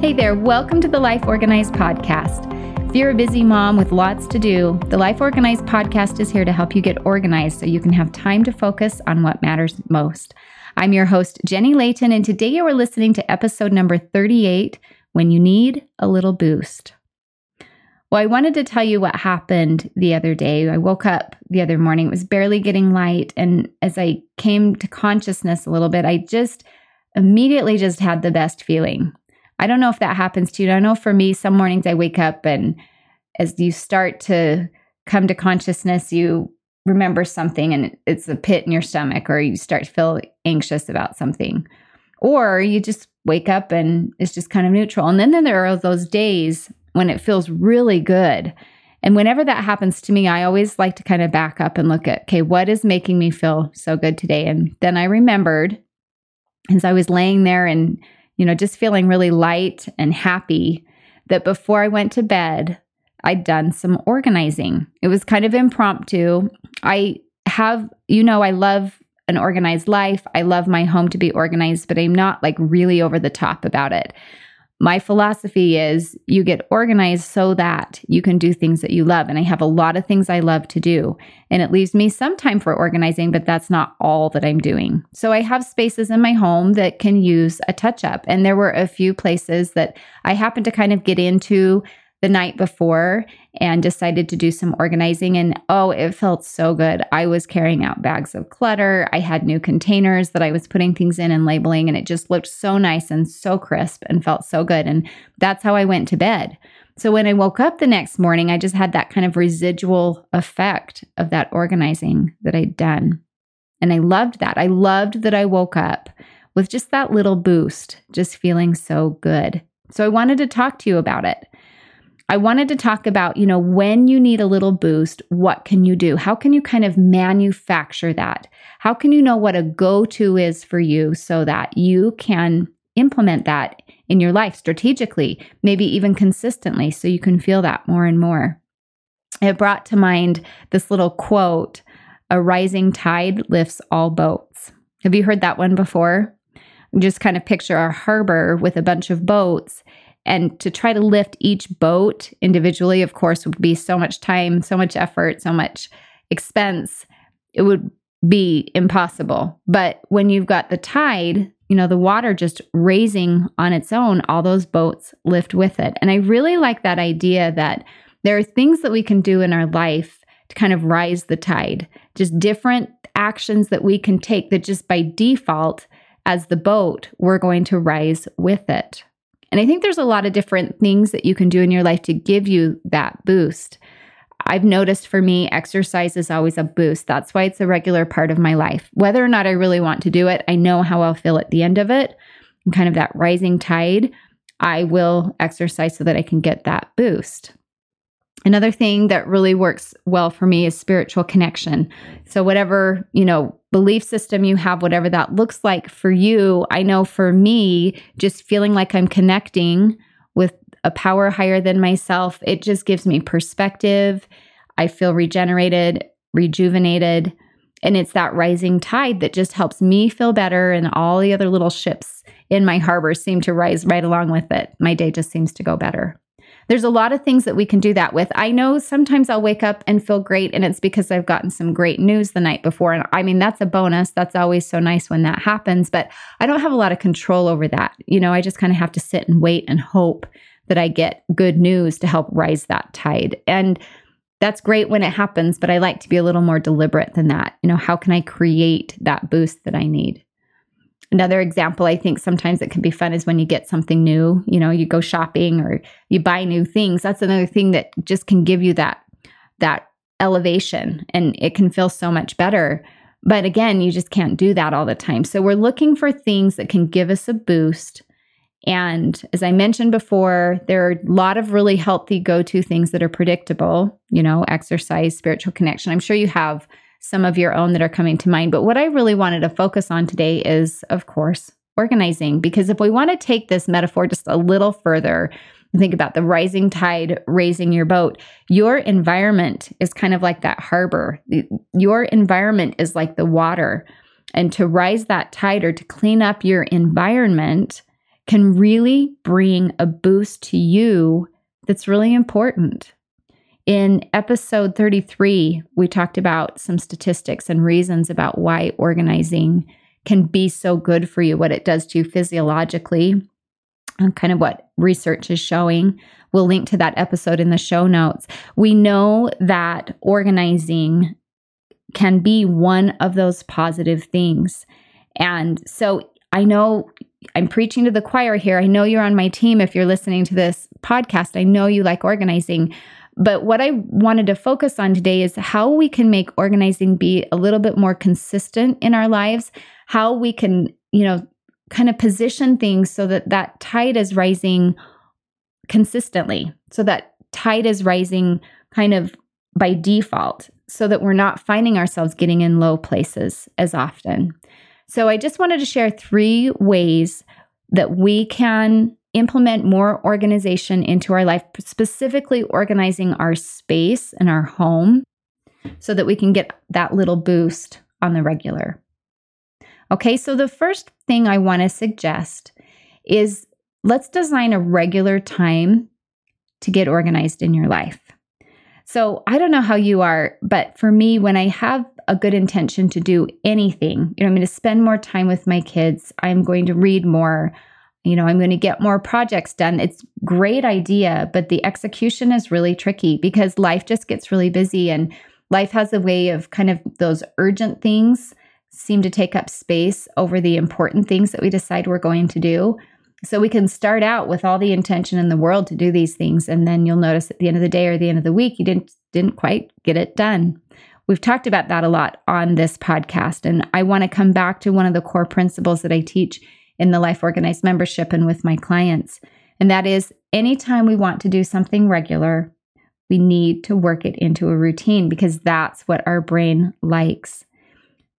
Hey there, welcome to the Life Organized podcast. If you're a busy mom with lots to do, the Life Organized podcast is here to help you get organized so you can have time to focus on what matters most. I'm your host, Jenny Layton, and today you are listening to episode number 38 When You Need a Little Boost. Well, I wanted to tell you what happened the other day. I woke up the other morning, it was barely getting light. And as I came to consciousness a little bit, I just immediately just had the best feeling. I don't know if that happens to you. I know for me, some mornings I wake up and as you start to come to consciousness, you remember something and it's a pit in your stomach, or you start to feel anxious about something. Or you just wake up and it's just kind of neutral. And then, then there are those days when it feels really good. And whenever that happens to me, I always like to kind of back up and look at, okay, what is making me feel so good today? And then I remembered as I was laying there and you know, just feeling really light and happy that before I went to bed, I'd done some organizing. It was kind of impromptu. I have, you know, I love an organized life. I love my home to be organized, but I'm not like really over the top about it my philosophy is you get organized so that you can do things that you love. And I have a lot of things I love to do. And it leaves me some time for organizing, but that's not all that I'm doing. So I have spaces in my home that can use a touch up. And there were a few places that I happened to kind of get into the night before and decided to do some organizing. And oh, it felt so good. I was carrying out bags of clutter. I had new containers that I was putting things in and labeling, and it just looked so nice and so crisp and felt so good. And that's how I went to bed. So when I woke up the next morning, I just had that kind of residual effect of that organizing that I'd done. And I loved that. I loved that I woke up with just that little boost, just feeling so good. So I wanted to talk to you about it. I wanted to talk about, you know, when you need a little boost, what can you do? How can you kind of manufacture that? How can you know what a go to is for you so that you can implement that in your life strategically, maybe even consistently, so you can feel that more and more? It brought to mind this little quote a rising tide lifts all boats. Have you heard that one before? Just kind of picture a harbor with a bunch of boats and to try to lift each boat individually, of course, would be so much time, so much effort, so much expense. It would be impossible. But when you've got the tide, you know, the water just raising on its own, all those boats lift with it. And I really like that idea that there are things that we can do in our life to kind of rise the tide, just different actions that we can take that just by default, as the boat, we're going to rise with it. And I think there's a lot of different things that you can do in your life to give you that boost. I've noticed for me, exercise is always a boost. That's why it's a regular part of my life. Whether or not I really want to do it, I know how I'll feel at the end of it. And kind of that rising tide, I will exercise so that I can get that boost. Another thing that really works well for me is spiritual connection. So, whatever, you know, belief system you have, whatever that looks like for you, I know for me, just feeling like I'm connecting with a power higher than myself, it just gives me perspective. I feel regenerated, rejuvenated. And it's that rising tide that just helps me feel better. And all the other little ships in my harbor seem to rise right along with it. My day just seems to go better. There's a lot of things that we can do that with. I know sometimes I'll wake up and feel great, and it's because I've gotten some great news the night before. And I mean, that's a bonus. That's always so nice when that happens, but I don't have a lot of control over that. You know, I just kind of have to sit and wait and hope that I get good news to help rise that tide. And that's great when it happens, but I like to be a little more deliberate than that. You know, how can I create that boost that I need? Another example, I think sometimes it can be fun is when you get something new, you know, you go shopping or you buy new things. That's another thing that just can give you that that elevation and it can feel so much better. But again, you just can't do that all the time. So we're looking for things that can give us a boost. And as I mentioned before, there are a lot of really healthy go to things that are predictable, you know, exercise, spiritual connection. I'm sure you have some of your own that are coming to mind. But what I really wanted to focus on today is, of course, organizing. Because if we want to take this metaphor just a little further, and think about the rising tide raising your boat. Your environment is kind of like that harbor. Your environment is like the water. and to rise that tide or to clean up your environment can really bring a boost to you that's really important. In episode 33, we talked about some statistics and reasons about why organizing can be so good for you, what it does to you physiologically, and kind of what research is showing. We'll link to that episode in the show notes. We know that organizing can be one of those positive things. And so I know I'm preaching to the choir here. I know you're on my team if you're listening to this podcast. I know you like organizing. But what I wanted to focus on today is how we can make organizing be a little bit more consistent in our lives, how we can, you know, kind of position things so that that tide is rising consistently, so that tide is rising kind of by default, so that we're not finding ourselves getting in low places as often. So I just wanted to share three ways that we can implement more organization into our life, specifically organizing our space and our home so that we can get that little boost on the regular. Okay, so the first thing I want to suggest is let's design a regular time to get organized in your life. So I don't know how you are, but for me, when I have a good intention to do anything, you know, I'm going to spend more time with my kids, I'm going to read more, you know, I'm going to get more projects done. It's great idea, but the execution is really tricky because life just gets really busy and life has a way of kind of those urgent things seem to take up space over the important things that we decide we're going to do. So we can start out with all the intention in the world to do these things and then you'll notice at the end of the day or the end of the week you didn't didn't quite get it done. We've talked about that a lot on this podcast and I want to come back to one of the core principles that I teach in the Life Organized membership and with my clients. And that is anytime we want to do something regular, we need to work it into a routine because that's what our brain likes.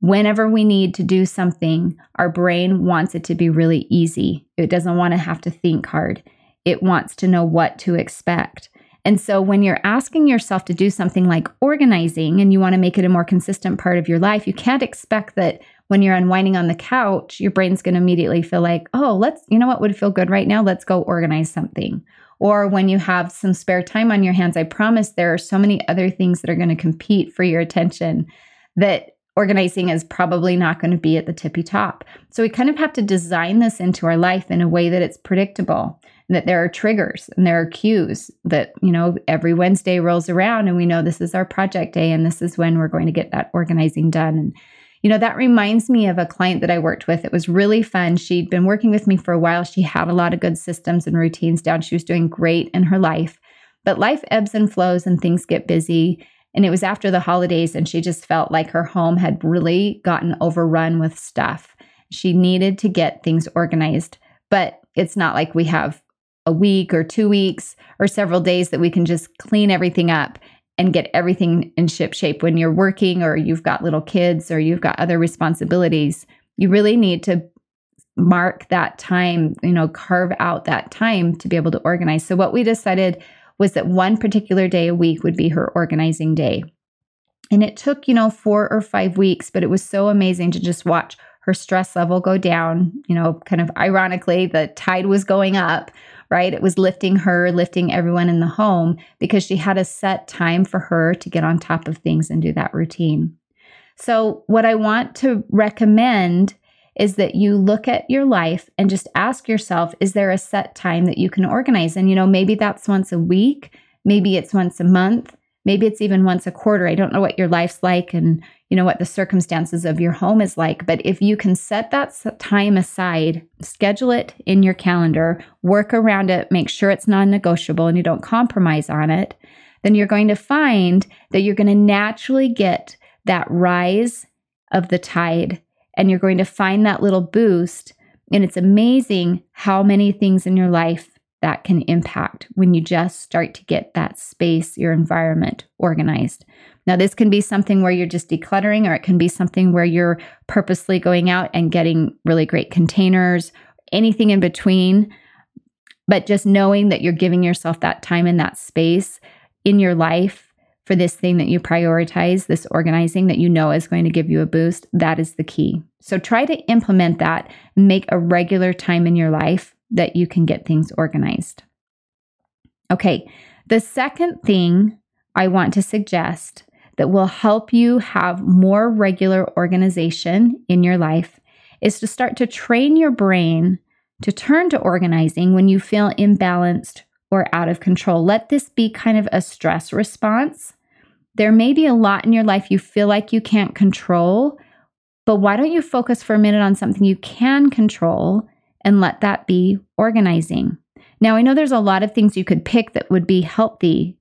Whenever we need to do something, our brain wants it to be really easy. It doesn't want to have to think hard. It wants to know what to expect. And so, when you're asking yourself to do something like organizing and you want to make it a more consistent part of your life, you can't expect that when you're unwinding on the couch, your brain's going to immediately feel like, oh, let's, you know what would feel good right now? Let's go organize something. Or when you have some spare time on your hands, I promise there are so many other things that are going to compete for your attention that organizing is probably not going to be at the tippy top. So we kind of have to design this into our life in a way that it's predictable that there are triggers and there are cues that, you know, every Wednesday rolls around and we know this is our project day and this is when we're going to get that organizing done. And you know, that reminds me of a client that I worked with. It was really fun. She'd been working with me for a while. She had a lot of good systems and routines down. She was doing great in her life. But life ebbs and flows and things get busy. And it was after the holidays, and she just felt like her home had really gotten overrun with stuff. She needed to get things organized. But it's not like we have a week or two weeks or several days that we can just clean everything up and get everything in ship shape when you're working or you've got little kids or you've got other responsibilities. You really need to mark that time you know carve out that time to be able to organize. So what we decided was that one particular day a week would be her organizing day. And it took you know 4 or 5 weeks but it was so amazing to just watch her stress level go down. You know kind of ironically the tide was going up right? It was lifting her, lifting everyone in the home because she had a set time for her to get on top of things and do that routine. So, what I want to recommend is that you look at your life and just ask yourself is there a set time that you can organize? And, you know, maybe that's once a week, maybe it's once a month, maybe it's even once a quarter. I don't know what your life's like and you know what the circumstances of your home is like but if you can set that time aside schedule it in your calendar work around it make sure it's non-negotiable and you don't compromise on it then you're going to find that you're going to naturally get that rise of the tide and you're going to find that little boost and it's amazing how many things in your life that can impact when you just start to get that space, your environment organized. Now, this can be something where you're just decluttering, or it can be something where you're purposely going out and getting really great containers, anything in between. But just knowing that you're giving yourself that time and that space in your life for this thing that you prioritize, this organizing that you know is going to give you a boost, that is the key. So try to implement that make a regular time in your life that you can get things organized. Okay, the second thing I want to suggest that will help you have more regular organization in your life is to start to train your brain to turn to organizing when you feel imbalanced or out of control. Let this be kind of a stress response there may be a lot in your life you feel like you can't control, but why don't you focus for a minute on something you can control and let that be organizing? Now, I know there's a lot of things you could pick that would be healthy,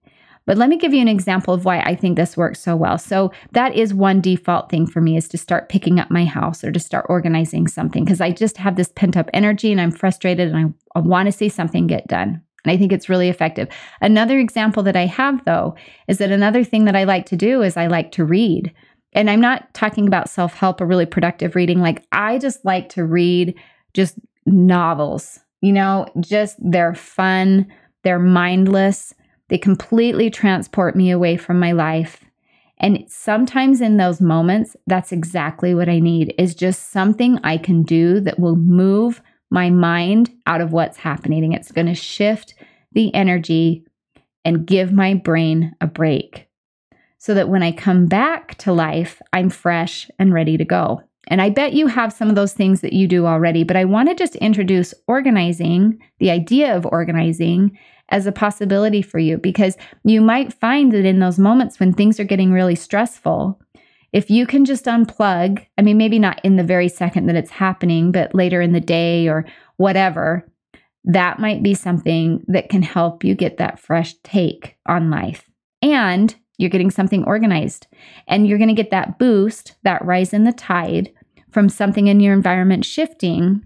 but let me give you an example of why I think this works so well. So, that is one default thing for me is to start picking up my house or to start organizing something because I just have this pent up energy and I'm frustrated and I, I want to see something get done. And I think it's really effective. Another example that I have, though, is that another thing that I like to do is I like to read. And I'm not talking about self help or really productive reading. Like, I just like to read just novels, you know, just they're fun, they're mindless, they completely transport me away from my life. And sometimes in those moments, that's exactly what I need is just something I can do that will move my mind out of what's happening. It's going to shift the energy and give my brain a break so that when I come back to life, I'm fresh and ready to go. And I bet you have some of those things that you do already, but I want to just introduce organizing, the idea of organizing as a possibility for you because you might find that in those moments when things are getting really stressful, if you can just unplug, I mean, maybe not in the very second that it's happening, but later in the day or whatever, that might be something that can help you get that fresh take on life. And you're getting something organized and you're going to get that boost, that rise in the tide from something in your environment shifting.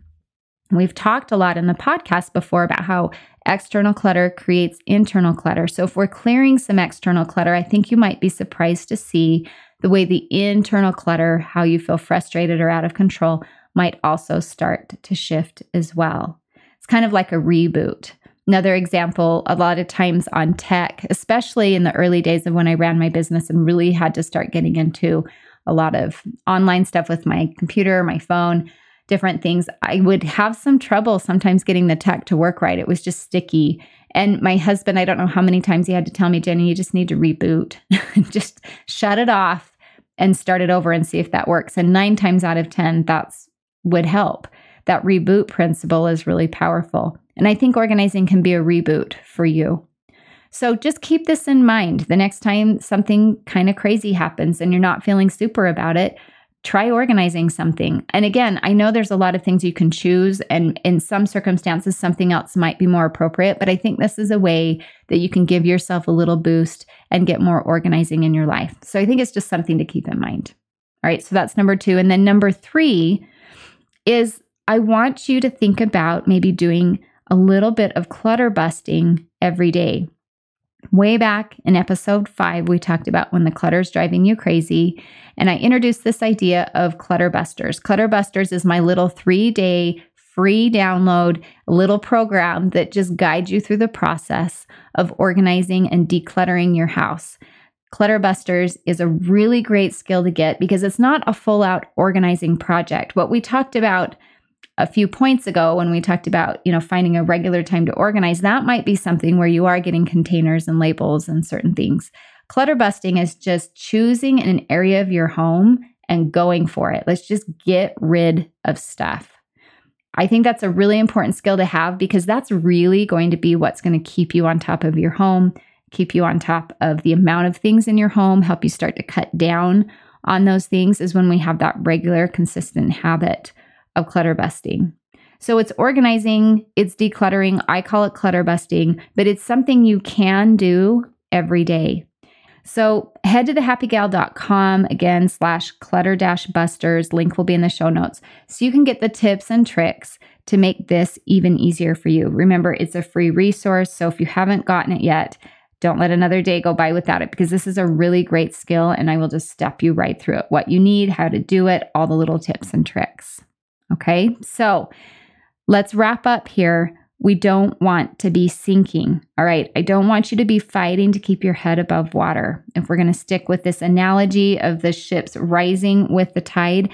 We've talked a lot in the podcast before about how external clutter creates internal clutter. So, if we're clearing some external clutter, I think you might be surprised to see the way the internal clutter, how you feel frustrated or out of control, might also start to shift as well. It's kind of like a reboot. Another example, a lot of times on tech, especially in the early days of when I ran my business and really had to start getting into a lot of online stuff with my computer, my phone, different things, I would have some trouble sometimes getting the tech to work right. It was just sticky. And my husband, I don't know how many times he had to tell me, Jenny, you just need to reboot, just shut it off and start it over and see if that works. And nine times out of 10, that's would help. That reboot principle is really powerful. And I think organizing can be a reboot for you. So just keep this in mind. The next time something kind of crazy happens and you're not feeling super about it, try organizing something. And again, I know there's a lot of things you can choose, and in some circumstances, something else might be more appropriate. But I think this is a way that you can give yourself a little boost and get more organizing in your life. So I think it's just something to keep in mind. All right, so that's number two. And then number three is I want you to think about maybe doing a little bit of clutter busting every day. Way back in episode five, we talked about when the clutter is driving you crazy. And I introduced this idea of Clutter Busters. Clutter Busters is my little three day free download, little program that just guides you through the process of organizing and decluttering your house. Clutter Busters is a really great skill to get because it's not a full out organizing project. What we talked about a few points ago when we talked about, you know, finding a regular time to organize, that might be something where you are getting containers and labels and certain things. Clutter busting is just choosing an area of your home and going for it. Let's just get rid of stuff. I think that's a really important skill to have because that's really going to be what's going to keep you on top of your home, keep you on top of the amount of things in your home, help you start to cut down on those things is when we have that regular, consistent habit of clutter busting. So it's organizing, it's decluttering. I call it clutter busting, but it's something you can do every day. So head to thehappygal.com again slash clutter dash busters. Link will be in the show notes. So you can get the tips and tricks to make this even easier for you. Remember, it's a free resource. So if you haven't gotten it yet, don't let another day go by without it because this is a really great skill and I will just step you right through it. What you need, how to do it, all the little tips and tricks. Okay, so let's wrap up here We don't want to be sinking. All right. I don't want you to be fighting to keep your head above water. If we're going to stick with this analogy of the ships rising with the tide,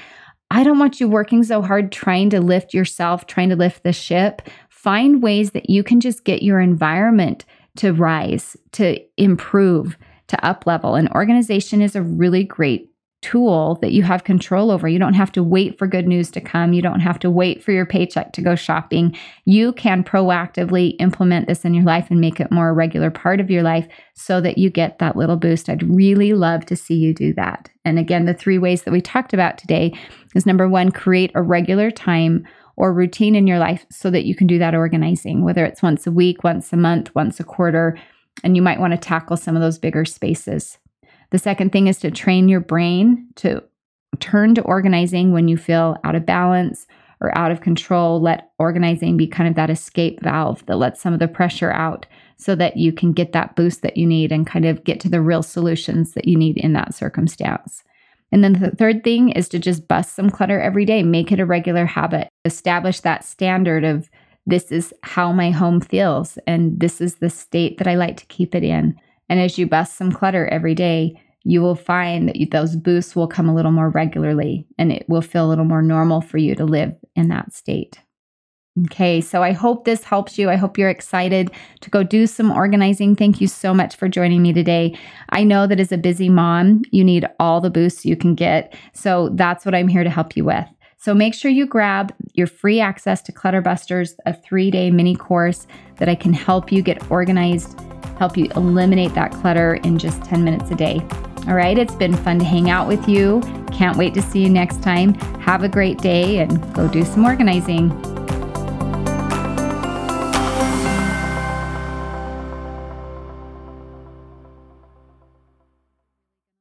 I don't want you working so hard trying to lift yourself, trying to lift the ship. Find ways that you can just get your environment to rise, to improve, to up level. And organization is a really great tool that you have control over. You don't have to wait for good news to come. You don't have to wait for your paycheck to go shopping. You can proactively implement this in your life and make it more a regular part of your life so that you get that little boost. I'd really love to see you do that. And again, the three ways that we talked about today is number one, create a regular time or routine in your life so that you can do that organizing, whether it's once a week, once a month, once a quarter. And you might want to tackle some of those bigger spaces. The second thing is to train your brain to turn to organizing when you feel out of balance or out of control. Let organizing be kind of that escape valve that lets some of the pressure out so that you can get that boost that you need and kind of get to the real solutions that you need in that circumstance. And then the third thing is to just bust some clutter every day, make it a regular habit, establish that standard of this is how my home feels and this is the state that I like to keep it in. And as you bust some clutter every day, you will find that those boosts will come a little more regularly and it will feel a little more normal for you to live in that state. Okay, so I hope this helps you. I hope you're excited to go do some organizing. Thank you so much for joining me today. I know that as a busy mom, you need all the boosts you can get. So that's what I'm here to help you with. So make sure you grab your free access to Clutterbusters, a three day mini course that I can help you get organized help you eliminate that clutter in just 10 minutes a day. All right, it's been fun to hang out with you. Can't wait to see you next time. Have a great day and go do some organizing.